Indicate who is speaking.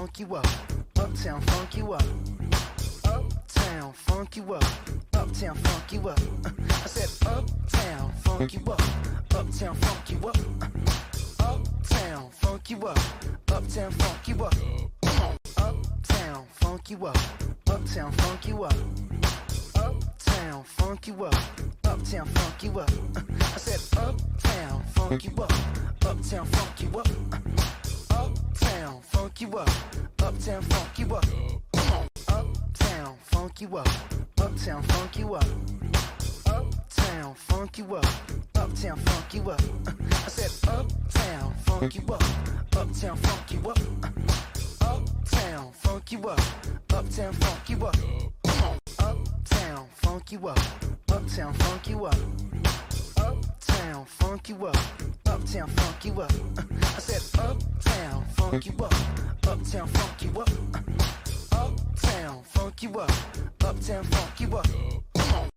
Speaker 1: funk you up. Uptown funk you up. Uptown funk you up. Uptown funk you up. I said uptown funk you up. Uptown funk you up. Uptown funk you up. Uptown funk you up. Uptown funk you up. Uptown funk you up. Uptown funk you up. Uptown funk you up. I said uptown funk you up. Uptown funk you up. Funk you up. Uptown funk you up. Uptown funk you up. Uptown funk you up. Uptown funk you up. Uptown funk you up. I said uptown funk you up. Uptown funk you up. Uptown funk you up. Uptown funk you up. Uptown funk you up. Uptown funk you up. Uptown funk you up. Uptown funk you up. I said uptown funk you up. Uptown funk you up. Uptown funk you up. Uptown funk you up.